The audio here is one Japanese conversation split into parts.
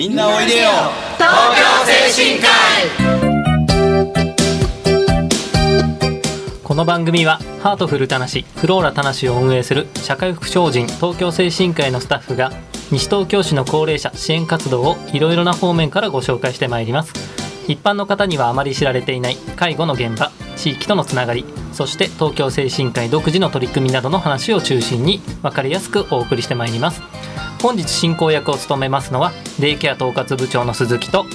みんなおいでよ。東京精神科医。この番組はハートフルたなしフローラたなしを運営する社会福祉法人東京精神科医のスタッフが西東京市の高齢者支援活動をいろいろな方面からご紹介してまいります。一般の方にはあまり知られていない介護の現場地域とのつながりそして東京精神科医独自の取り組みなどの話を中心に分かりやすくお送りしてまいります本日進行役を務めますのはデイケア統括部長の鈴木と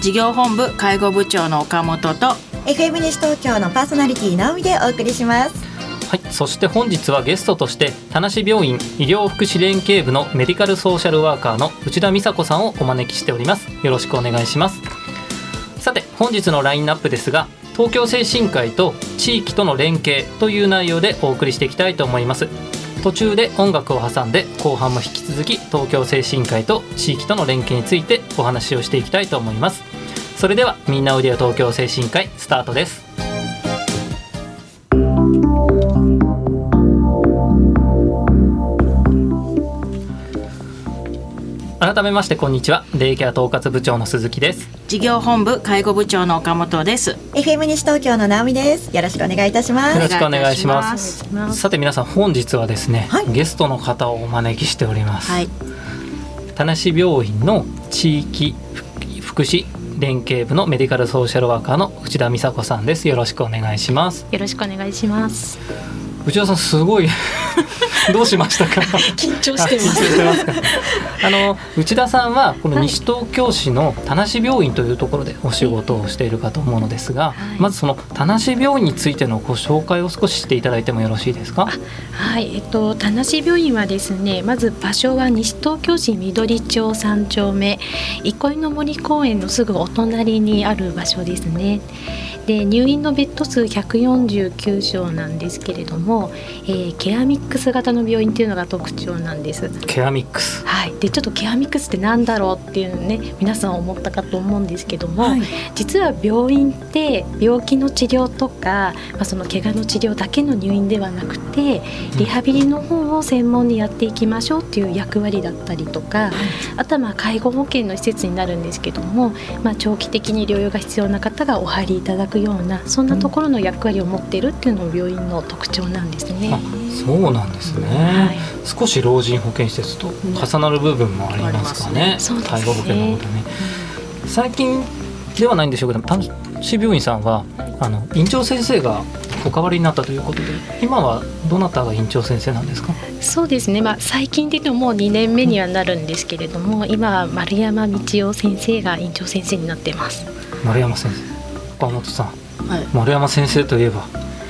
事業本部介護部長の岡本と FM 西東京のパーソナリティ直美でお送りします。はいそして本日はゲストとして田無病院医療福祉連携部のメディカルソーシャルワーカーの内田美佐子さんをお招きしております。よろしくお願いします。さて本日のラインナップですが東京精神科医と地域との連携という内容でお送りしていきたいと思います途中で音楽を挟んで後半も引き続き東京精神科医と地域との連携についてお話をしていきたいと思います。それではみんなおいでよ東京精神科医スタートです。改めましてこんにちは。デイケア統括部長の鈴木です。事業本部介護部長の岡本です。FM 西東京の直美です。よろしくお願いいたします。よろしくお願いします。さて皆さん本日はですね、はい、ゲストの方をお招きしております、はい、田無病院の地域福祉連携部のメディカルソーシャルワーカーの内田美佐子さんです。よろしくお願いします。よろしくお願いします。内田さんすごいどうしましたか？緊張してます。あの内田さんはこの西東京市の田無病院というところでお仕事をしているかと思うのですが、はい、まずその田無病院についてのご紹介を少ししていただいてもよろしいですか？はい。えっと田無病院はですねまず場所は西東京市緑町三丁目憩いの森公園のすぐお隣にある場所ですね。で入院のベッド数149床なんですけれども、えー、ケアミックス型の病院っていうのが特徴なんです。ケアミックス。はい。でちょっとケアミックスってなんだろうっていうね皆さん思ったかと思うんですけども、はい、実は病院って病気の治療とか、まあ、その怪我の治療だけの入院ではなくてリハビリの方を専門にやっていきましょうっていう役割だったりとか、あとはまあ介護保険の施設になるんですけども、まあ、長期的に療養が必要な方がお入りいただくようなそんなところの役割を持っているっていうのも病院の特徴なんですね。そうなんですね、はい、少し老人保健施設と重なる部分もありますかね、うん、介護保険のことね、うん、最近ではないんでしょうけど丹市病院さんはあの院長先生がお変わりになったということで今はどなたが院長先生なんですか？そうですね、まあ、最近で言うともう2年目にはなるんですけれども、うん、今は丸山道夫先生が院長先生になっています。丸山先生。岡本さん。はい、丸山先生といえば。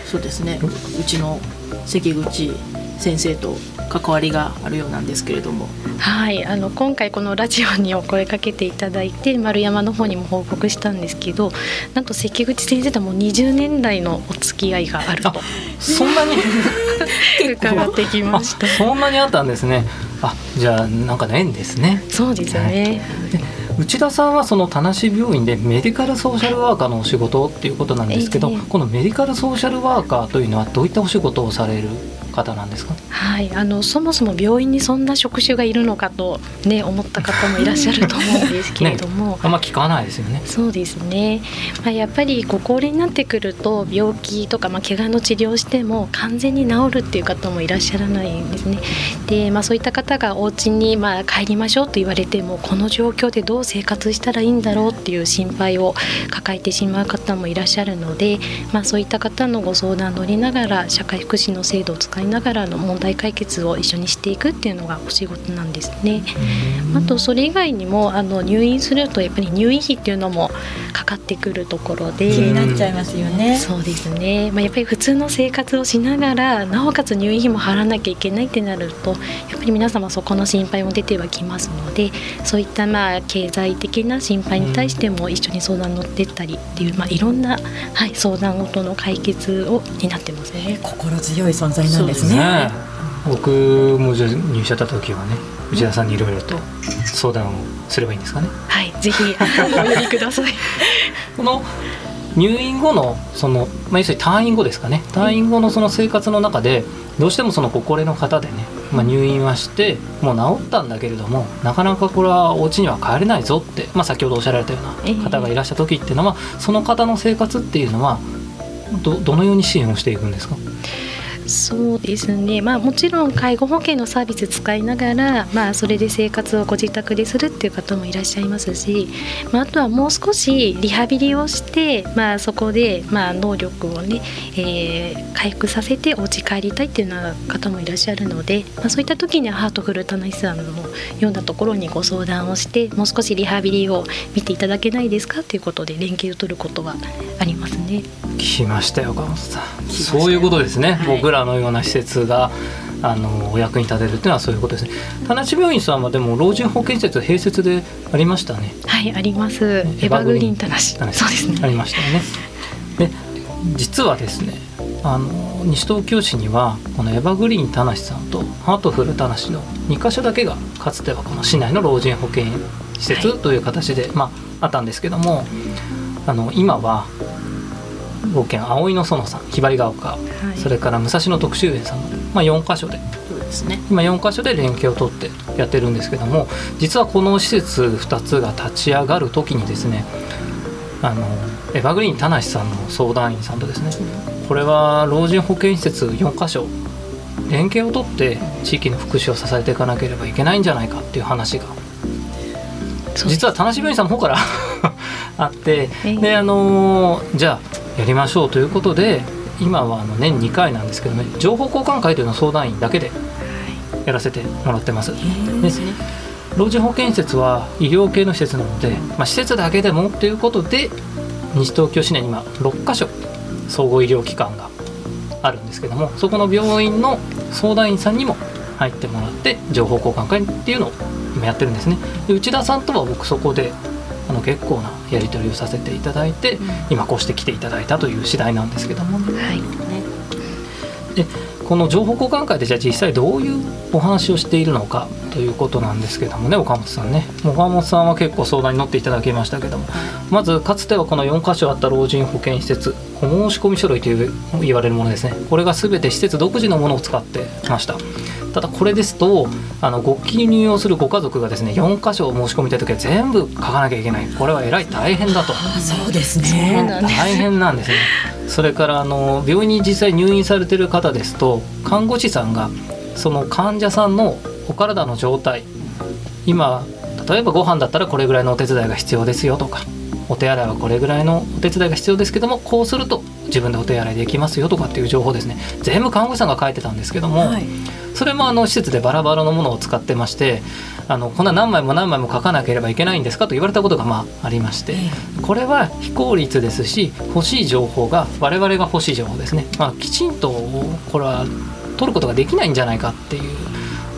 そうですね。うちの関口先生と関わりがあるようなんですけれども。はい。あの今回このラジオにお声かけていただいて丸山の方にも報告したんですけどなんと関口先生とも20年来のお付き合いがあると。そんなに？伺ってきました。そんなにあったんですね。あじゃあなんか縁ですね。そうですよね、はい。内田さんはその田無病院でメディカルソーシャルワーカーのお仕事っていうことなんですけど、えー、このメディカルソーシャルワーカーというのはどういったお仕事をされる方なんですか？はいあのそもそも病院にそんな職種がいるのかとね思った方もいらっしゃると思うんですけれども、ね、あんま聞かないですよね。そうですね、まあ、やっぱりご高齢になってくると病気とか、まあ、怪我の治療しても完全に治るっていう方もいらっしゃらないんですね。で、まあ、そういった方がお家にまあ帰りましょうと言われてもこの状況でどう生活したらいいんだろうっていう心配を抱えてしまう方もいらっしゃるので、まあ、そういった方のご相談乗りながら社会福祉の制度を使いながらの問題解決を一緒にしていくっていうのがお仕事なんですね。あとそれ以外にもあの入院するとやっぱり入院費っていうのもかかってくるところで気になっちゃいますよね。そうですね。まあやっぱり普通の生活をしながらなおかつ入院費も払わなきゃいけないってなるとやっぱり皆様そこの心配も出てはきますのでそういったまあ経済的な心配に対しても一緒に相談乗ってったりっていうまあいろんなはい相談事の解決を担ってますね。心強い存在なんですね。ね僕もじゃ入社した時はね内田さんにいろいろと相談をすればいいんですかね。はい、ぜひお呼びください。この入院後のその、まあ、要するに退院後ですかね退院後のその生活の中でどうしてもそのご高齢の方でね、まあ、入院はしてもう治ったんだけれどもなかなかこれはお家には帰れないぞって、まあ、先ほどおっしゃられたような方がいらっしゃった時っていうのは、その方の生活っていうのはどどのように支援をしていくんですか？そうですね、まあ、もちろん介護保険のサービス使いながら、まあ、それで生活をご自宅でするっていう方もいらっしゃいますし、まあ、あとはもう少しリハビリをして、まあ、そこで、まあ、能力をね、えー、回復させてお家帰りたいっていうような方もいらっしゃるので、まあ、そういった時にはハートフル田無さんのようなところにご相談をしてもう少しリハビリを見ていただけないですかということで連携を取ることはあります。ね。聞きましたよ岡本さん。そういうことですね、はい、僕らのような施設があのお役に立てるっていうのはそういうことですね。田無病院さんはでも老人保健施設併設でありましたね。はいあります。エヴァグリーン田無そうですね。ありましたよね。で実はですねあの西東京市にはこのエヴァグリーン田無さんとハートフル田無の2か所だけがかつてはこの市内の老人保健施設という形で、はい、まあ、あったんですけどもあの今は冒険葵の園さんひばりが丘、はい、それから武蔵野特集園さん。まあ、4か所で。そうです、ね、今4か所で連携を取ってやってるんですけども実はこの施設2つが立ち上がる時にですねあのエバグリーン田無さんの相談員さんとですねこれは老人保健施設4か所連携を取って地域の福祉を支えていかなければいけないんじゃないかっていう話が実は田無病院さんの方から あってであのじゃあやりましょうということで今はあの年2回なんですけどね情報交換会というのを相談員だけでやらせてもらってます。で老人保健施設は医療系の施設なので、まあ、施設だけでもということで西東京市内に今6か所総合医療機関があるんですけどもそこの病院の相談員さんにも入ってもらって情報交換会っていうのを今やってるんですね。で内田さんとは僕そこであの結構なやり取りをさせていただいて、うん、今こうして来ていただいたという次第なんですけども、ね、はい、でこの情報交換会でじゃあ実際どういうお話をしているのかということなんですけどもね岡本さんね。岡本さんは結構相談に乗っていただきましたけども、まずかつてはこの4か所あった老人保健施設お申し込み書類という言われるものですね。これが全て施設独自のものを使ってましたただこれですとあのご記入をするご家族がですね4箇所申し込みたい時は全部書かなきゃいけない。これはえらい大変だと。そうですね。大変なんですね。それからあの病院に実際入院されてる方ですと看護師さんがその患者さんのお体の状態今例えばご飯だったらこれぐらいのお手伝いが必要ですよとかお手洗いはこれぐらいのお手伝いが必要ですけどもこうすると自分でお手洗いできますよとかっていう情報ですね。全部看護師さんが書いてたんですけども、はい、それもあの施設でバラバラのものを使ってましてあのこんな何枚も何枚も書かなければいけないんですかと言われたことがまあありましてこれは非効率ですし欲しい情報が我々が欲しい情報ですね、まあ、きちんとこれは取ることができないんじゃないかっていう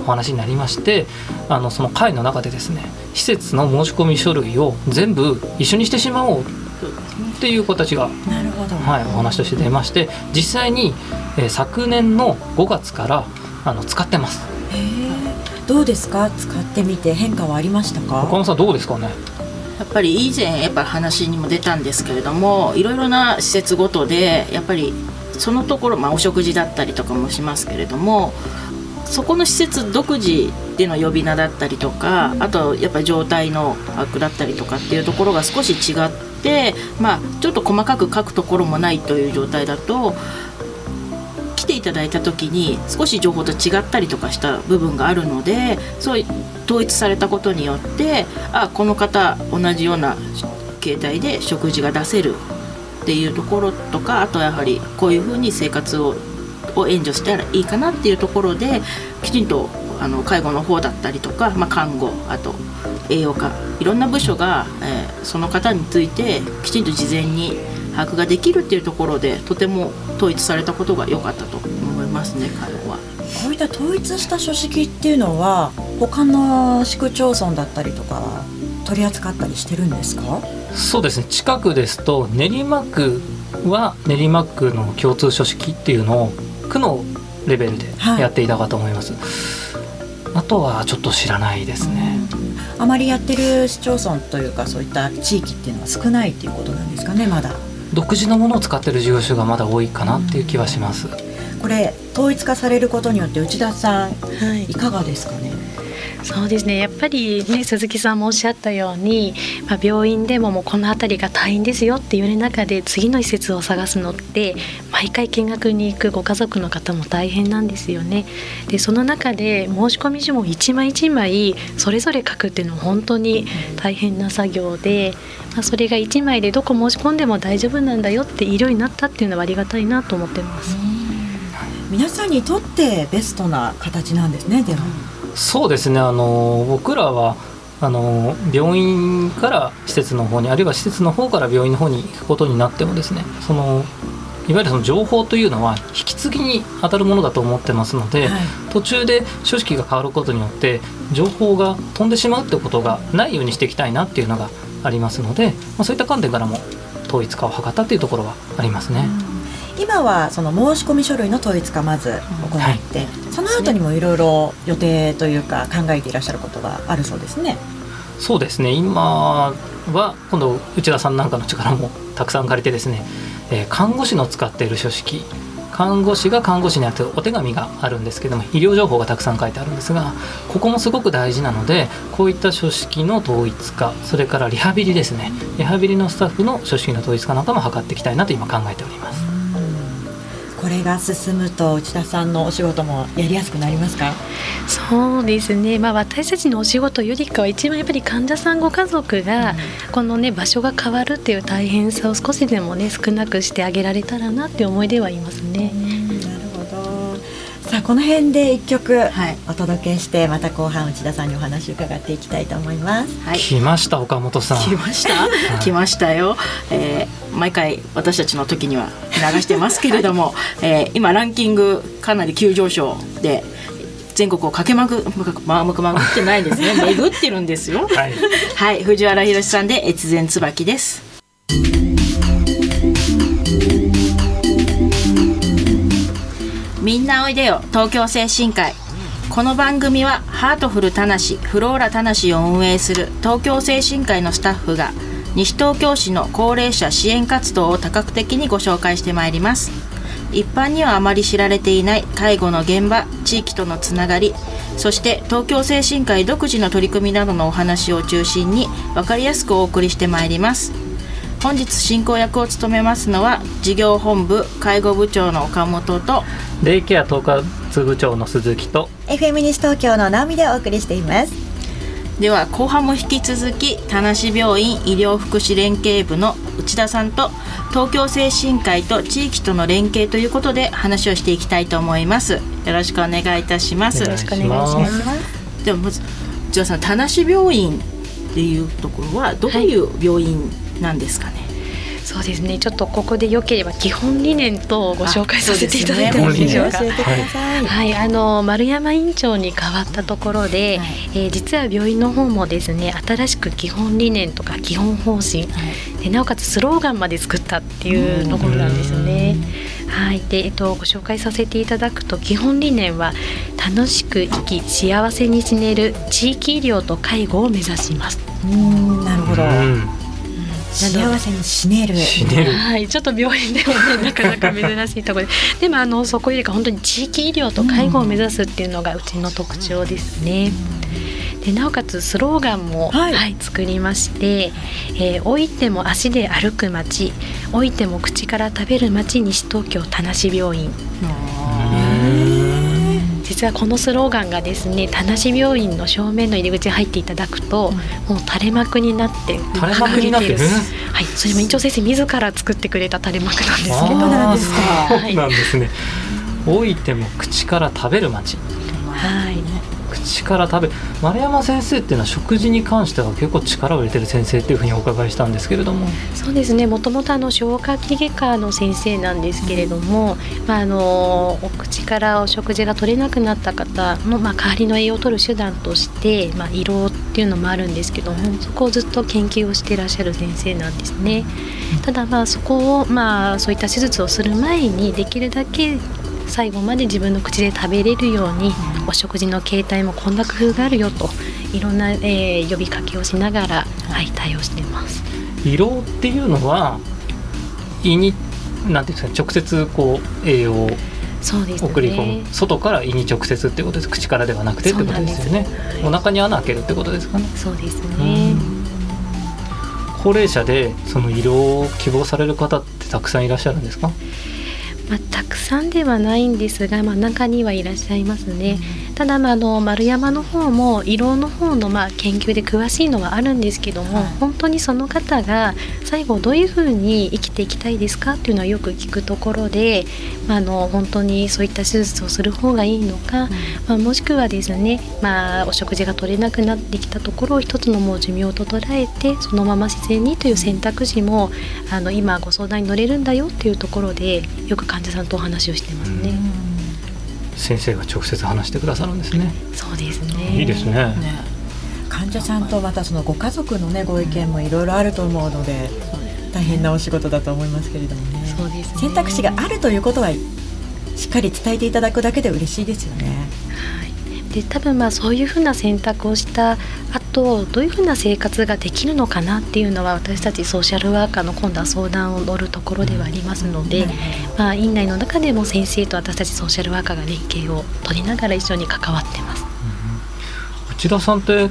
お話になりましてあのその会の中でですね施設の申し込み書類を全部一緒にしてしまおうっていう形が、はい、お話として出まして実際に、えー、昨年の5月からあの使ってます。どうですか？使ってみて変化はありましたか？岡野さんどうですかね？やっぱり以前やっぱ話にも出たんですけれどもいろいろな施設ごとでやっぱりそのところ、まあ、お食事だったりとかもしますけれどもそこの施設独自での呼び名だったりとかあとやっぱり状態の把握だったりとかっていうところが少し違ってまあちょっと細かく書くところもないという状態だと来ていただいた時に少し情報と違ったりとかした部分があるのでそう統一されたことによってあこの方同じような形態で食事が出せるっていうところとかあとはやはりこういうふうに生活をを援助したらいいかなっていうところできちんとあの介護の方だったりとか、まあ、看護あと栄養科いろんな部署が、えー、その方についてきちんと事前に把握ができるっていうところでとても統一されたことが良かったと思いますね介護は。こういった統一した書式っていうのは他の市区町村だったりとか取り扱ったりしてるんですか？そうですね。近くですと練馬区は練馬区の共通書式っていうのを区のレベルでやっていたかと思います、はい、あとはちょっと知らないですね、あまりやってる市町村というかそういった地域っていうのは少ないっていうことなんですかねまだ独自のものを使ってる事業所がまだ多いかなっていう気はします。これ統一化されることによって内田さん、はい、いかがですかね？そうですねやっぱりね鈴木さんもおっしゃったように、まあ、病院でももうこの辺りが大変ですよって言われる中で次の施設を探すのって毎回見学に行くご家族の方も大変なんですよね。でその中で申し込み書も一枚一枚それぞれ書くっていうのは本当に大変な作業で、まあ、それが1枚でどこ申し込んでも大丈夫なんだよって医療になったっていうのはありがたいなと思ってます。皆さんにとってベストな形なんですねでも。そうですねあの僕らはあの病院から施設の方にあるいは施設の方から病院の方に行くことになってもですねそのいわゆるその情報というのは引き継ぎに当たるものだと思ってますので、はい、途中で書式が変わることによって情報が飛んでしまうってことがないようにしていきたいなっていうのがありますので、まあ、そういった観点からも統一化を図ったっていうところはありますね。今はその申込書類の統一化まず行って、はい、その後にもいろいろ予定というか考えていらっしゃることがあるそうですね。そうですね今は今度内田さんなんかの力もたくさん借りてですね、えー、看護師の使っている書式看護師が看護師に宛てお手紙があるんですけども医療情報がたくさん書いてあるんですがここもすごく大事なのでこういった書式の統一化それからリハビリですねリハビリのスタッフの書式の統一化なんかも図っていきたいなと今考えております。これが進むと内田さんのお仕事もやりやすくなりますか？そうですね、まあ、私たちのお仕事よりかは一番やっぱり患者さんご家族がこのね場所が変わるっていう大変さを少しでもね少なくしてあげられたらなって思いではいますね。この辺で一曲お届けして、また後半内田さんにお話伺っていきたいと思います。はい、来ました岡本さん。来ました。来ましたよ。えー毎回私たちの時には流してますけれども、えー、今ランキングかなり急上昇で全国を駆けまぐまぐまぐってないですね巡ってるんですよはい、はい、藤原宏さんで越前椿ですみんなおいでよ東京精神科医この番組はハートフルたなしフローラたなしを運営する東京精神科医のスタッフが西東京市の高齢者支援活動を多角的にご紹介してまいります。一般にはあまり知られていない介護の現場地域とのつながりそして東京精神科医独自の取り組みなどのお話を中心に分かりやすくお送りしてまいります。本日進行役を務めますのは事業本部介護部長の岡本とデイケア統括部長の鈴木と FM 西東京の直美でお送りしています。では後半も引き続き田無病院医療福祉連携部の内田さんと東京精神科医と地域との連携ということで話をしていきたいと思います。よろしくお願いいたします。よろしくお願いします。ではまず内田さん田無病院っていうところはどういう病院なんですかね、はいそうですね。ちょっとここでよければ基本理念とご紹介させていただいてもいいでしょうか。はい、はい、あの丸山院長に変わったところで、はい、えー、実は病院の方もですね新しく基本理念とか基本方針、はい、でなおかつスローガンまで作ったっていうところなんですよね。はい、でえっとご紹介させていただくと基本理念は楽しく生き幸せに死ねる地域医療と介護を目指します。うん。なるほど。幸せに死ねる死ねるはいちょっと病院でもね なかなか珍しいところででもあのそこよりか本当に地域医療と介護を目指すっていうのがうちの特徴ですね。でなおかつスローガンも、はい、はい、作りまして、えー、老いても足で歩く街老いても口から食べる街西東京田無病院。実はこのスローガンがですね田無病院の正面の入り口に入っていただくと、うん、もう垂れ幕になって垂れ幕になってる。はい。それも院長先生自ら作ってくれた垂れ幕なんですけど。なんですかそうなんですね、老い。ても口から食べる街。はい口から食べ丸山先生っていうのは食事に関しては結構力を入れてる先生っていうふうにお伺いしたんですけれどもそうですねもともとあの消化器外科の先生なんですけれども、まあ、あのお口からお食事が取れなくなった方の、まあ、代わりの栄養を取る手段として、まあ、胃ろうっていうのもあるんですけどもそこをずっと研究をしていらっしゃる先生なんですね。ただまあそこを、まあ、そういった手術をする前にできるだけ最後まで自分の口で食べれるように、お食事の形態もこんな工夫があるよといろんな、えー、呼びかけをしながら、はい、対応しています。胃ろうっていうのは胃になんていうんですか直接こう栄養をそうですね。送り込む。外から胃に直接ってことです。口からではなくてってことですよね。す。お腹に穴開けるってことですかね。そうですね。高齢者でその医療を希望される方ってたくさんいらっしゃるんですか？まあ、たくさんではないんですが、まあ、中にはいらっしゃいますね。ただ、まあ、あの丸山の方も胃ろうの方のまあ研究で詳しいのはあるんですけども、はい本当にその方が最後どういうふうに生きていきたいですかっていうのはよく聞くところで、まあ、あの本当にそういった手術をする方がいいのか、まあ、もしくはですね、まあ、お食事が取れなくなってきたところを一つのもう寿命と捉えてそのまま自然にという選択肢もあの今ご相談に乗れるんだよっていうところでよく患者さんとお話をしてますね。先生が直接話してくださるんですねそうですね。いいですねね患者さんとまたそのご家族のねご意見もいろいろあると思うので大変なお仕事だと思いますけれどもねそうですね。選択肢があるということはしっかり伝えていただくだけで嬉しいですよね。はい。で多分まあそういうふうな選択をした後どういうふうな生活ができるのかなっていうのは私たちソーシャルワーカーの今度は相談を乗るところではありますので、まあ院内の中でも先生と私たちソーシャルワーカーが連携を取りながら一緒に関わってます。内田さんって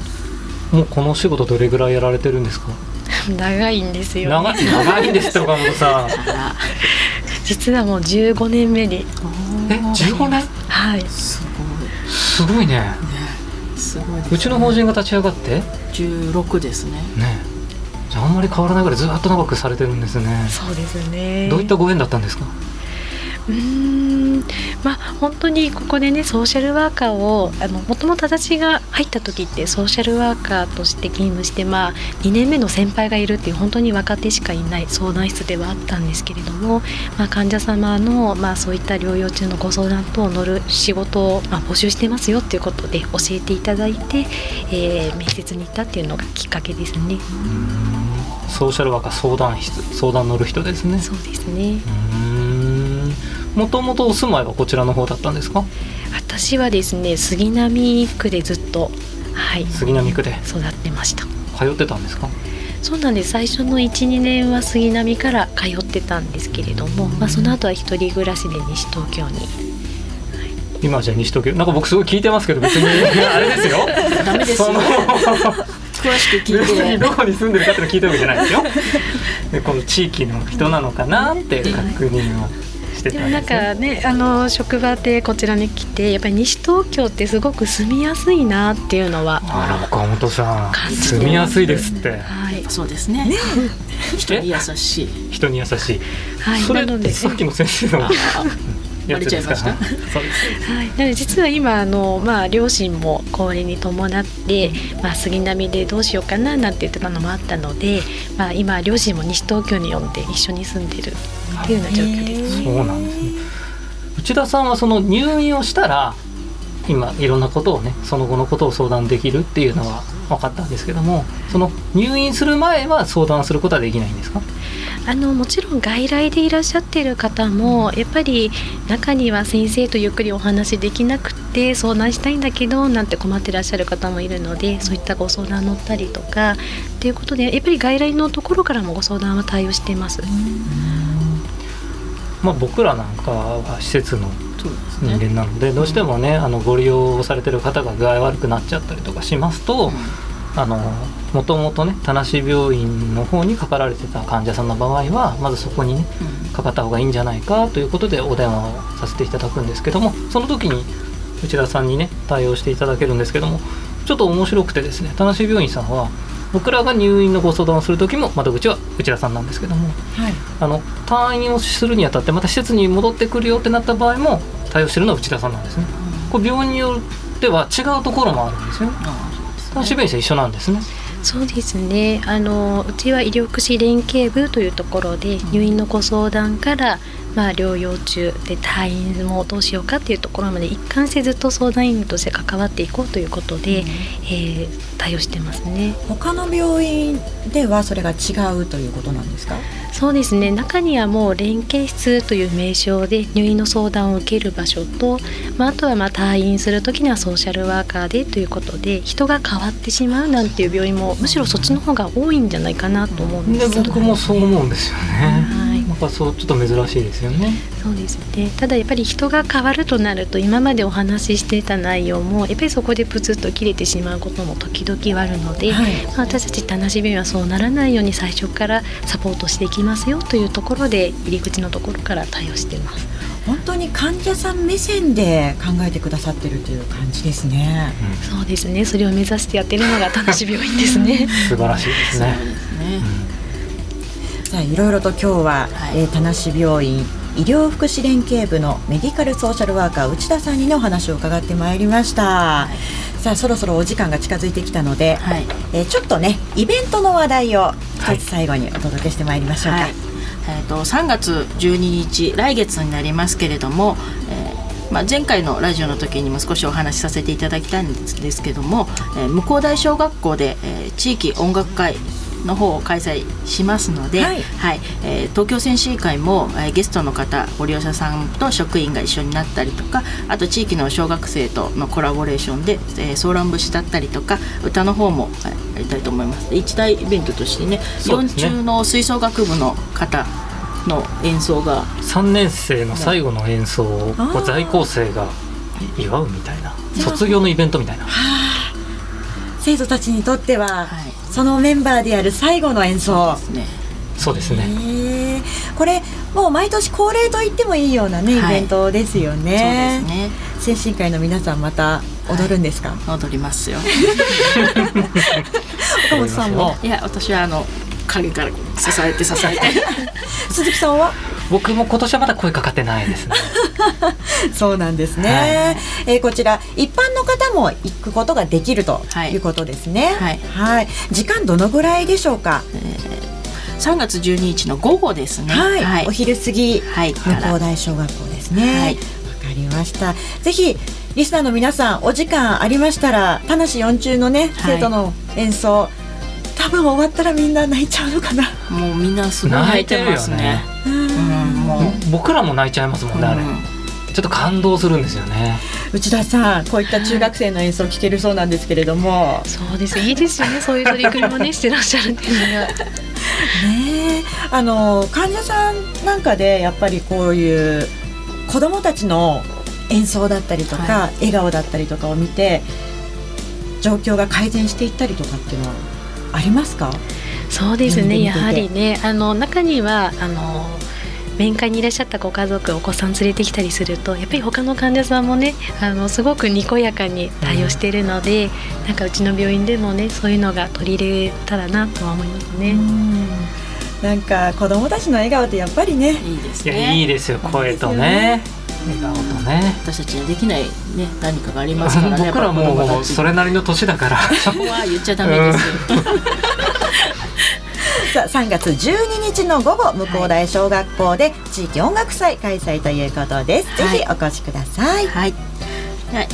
もうこのお仕事どれぐらいやられてるんですか？長いんですよ、長ね。い長いんですって岡本さん 実はもう15年目にえ15年？はいすすごいね。ごいすごいね、うちの法人が立ち上がって？ね16ですね。じゃああんまり変わらないぐらいずっと長くされてるんですね。そうですね。どういったご縁だったんですか？うーん。まあ本当にここでねソーシャルワーカーをあのもともと私が入った時ってソーシャルワーカーとして勤務してまあ2年目の先輩がいるっていう本当に若手しかいない相談室ではあったんですけれども、まあ、患者様の、まあ、そういった療養中のご相談等を乗る仕事を、まあ、募集してますよっていうことで教えていただいて、えー面接に行ったっていうのがきっかけですね。ソーシャルワーカー相談室相談乗る人ですね。そうですねもともとお住まいはこちらの方だったんですか？私はですね杉並区でずっとはい。杉並区で？育ってました。通ってたんですか？そうなんです。最初の12年は杉並から通ってたんですけれども、まあ、その後は一人暮らしで西東京に。今はじゃあ西東京なんか僕すごい聞いてますけど別に あれですよ。ダメですよ。その 詳しく聞いて。どこに住んでるかって聞いたわけじゃないですよ。でこの地域の人なのかなって確認をしてでもなんたんですね。かねあの職場でこちらに来てやっぱり西東京ってすごく住みやすいなっていうのは。あら岡本さん住みやすいですって。はい、そうですね。人に優しい。人に優しい、はい、それなので。さっきの先生の バレちゃいました？はい、なので実は今あの、まあ、両親も高齢に伴って、まあ、杉並でどうしようかななんて言ってたのもあったので、まあ、今両親も西東京に呼んで一緒に住んでるっていうような状況です。そうなんですね。内田さんはその入院をしたら今いろんなことをねその後のことを相談できるっていうのは分かったんですけどもその入院する前は相談することはできないんですか？あのもちろん外来でいらっしゃっている方もやっぱり中には先生とゆっくりお話できなくて相談したいんだけどなんて困ってらっしゃる方もいるのでそういったご相談乗ったりとかっていうことでやっぱり外来のところからもご相談は対応しています。まあ僕らなんかは施設の人ね。間なのでどうしてもねあのご利用されてる方が具合悪くなっちゃったりとかしますと、あのもともとね田無病院の方にかかられてた患者さんの場合はまずそこにねかかった方がいいんじゃないかということでお電話をさせていただくんですけどもその時に内田さんにね対応していただけるんですけどもちょっと面白くてですね田無病院さんは僕らが入院のご相談をする時も窓口は内田さんなんですけどもはい。あの退院をするにあたってまた施設に戻ってくるよってなった場合も対応してるのは内田さんなんですね。これ病院によっては違うところもあるんですよね。うです田無病院さん一緒なんですねそうですね。あのうちは医療福祉連携部というところで入院のご相談から、まあ、療養中で退院もどうしようかっていうところまで一貫してずっと相談員として関わっていこうということで、えー対応してますね。他の病院ではそれが違うということなんですか？そうですね。中にはもう連携室という名称で入院の相談を受ける場所と、まあ、あとはまあ退院する時にはソーシャルワーカーでということで人が変わってしまうなんていう病院もむしろそっちの方が多いんじゃないかなと思うんでですけど。僕もそう思うんですよね、はい。まあぱそうちょっと珍しいですよね。そうですね。ただやっぱり人が変わるとなると今までお話ししていた内容もやっぱりそこでプツッと切れてしまうことも時々あるので、はい、まあ、私たち田無病院はそうならないように最初からサポートしていきますよというところで入り口のところから対応しています。本当に患者さん目線で考えてくださってるという感じですね、うん、そうですね。それを目指してやってるのが田無病院ですね。素晴らしいですねさあいろいろと今日は、はい、えー、田無病院医療福祉連携部のメディカルソーシャルワーカー内田さんにねお話を伺ってまいりました、はい、さあそろそろお時間が近づいてきたので、はい、えー、ちょっとねイベントの話題を一つ最後にお届けしてまいりましょうか、はい。えーと、3月12日来月になりますけれども、えーまあ、前回のラジオの時にも少しお話しさせていただきたいんですけども、えー、向こう大小学校で、えー、地域音楽会の方を開催しますので、はい、はい、えー、東京選手会も、えー、ゲストの方ご利用者さんと職員が一緒になったりとかあと地域の小学生とのコラボレーションで、えー、ソーラン節だったりとか歌の方も、はい、やりたいと思います。一大イベントとしてねね。4中の吹奏楽部の方の演奏が3年生の最後の演奏を在校生が祝うみたいな卒業のイベントみたいな。生徒たちにとっては、はい、そのメンバーでやる最後の演奏。そうですね。これもう毎年恒例と言ってもいいようなね、イベントですよね、ね、精神科医の皆さんまた踊るんですか、はい、踊りますよ。岡本さんも？いや私はあの影から支えて支えて。鈴木さんは？僕も今年はまだ声かかってないですね。そうなんですね、はい、えー、こちら一般の方も行くことができるとい。うことですね。はい、はい、時間どのぐらいでしょうか、えー、3月12日の午後ですね。はい、はい、お昼過ぎ、はい、向こう大小学校ですね。はい。わかりました。ぜひリスナーの皆さんお時間ありましたら田無四中のね生徒の演奏、多分終わったらみんな泣いちゃうのかな。もうみんなすごい泣いてますね。もう僕らも泣いちゃいますもんね、あれ、ちょっと感動するんですよね。内田さんこういった中学生の演奏聞けるそうなんですけれども。そうですいいですよね。そういう取り組みもねしてらっしゃるっていうのが。ねあの患者さんなんかでやっぱりこういう子どもたちの演奏だったりとか、はい、笑顔だったりとかを見て状況が改善していったりとかっていうのはありますか？そうですね。やはりねあの中にはあの面会にいらっしゃったご家族お子さん連れてきたりするとやっぱり他の患者さんもねあのすごくにこやかに対応しているので、うん、なんかうちの病院でもねそういうのが取り入れたらなとは思いますね。なんか子供たちの笑顔ってやっぱりねいいですね。いいですよ。声とね笑顔とね。私たちにできないね何かがありますからね 僕らもそれなりの年だから。そこは言っちゃダメですよ、さあ3月12日の午後向こう大小学校で地域音楽祭開催ということです、はい、ぜひお越しください、はい。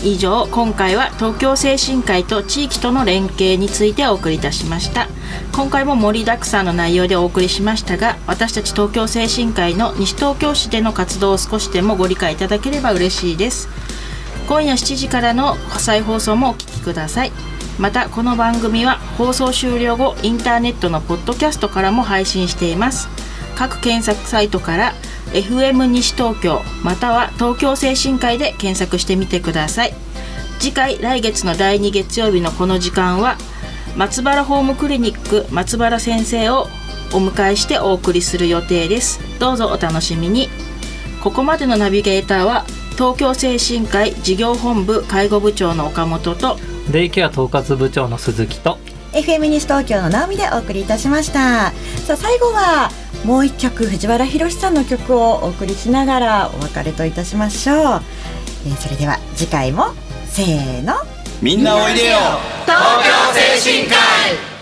以上今回は東京精神科医と地域との連携についてお送りいたしました今回も盛りだくさんの内容でお送りしましたが私たち東京精神科医の西東京市での活動を少しでもご理解いただければ嬉しいです。今夜7時からの再放送もお聞きください。またこの番組は放送終了後インターネットのポッドキャストからも配信しています。各検索サイトから FM 西東京または東京精神科医で検索してみてください。次回来月の第2月曜日のこの時間は松原ホームクリニック松原先生をお迎えしてお送りする予定です。どうぞお楽しみに。ここまでのナビゲーターは東京精神科医事業本部介護部長の岡本とデイケア統括部長の鈴木と FM 西東京の直美でお送りいたしました。さあ最後はもう一曲藤原宏さんの曲をお送りしながらお別れといたしましょう、えー、それでは次回もせーのみんなおいでよ。東京精神科医。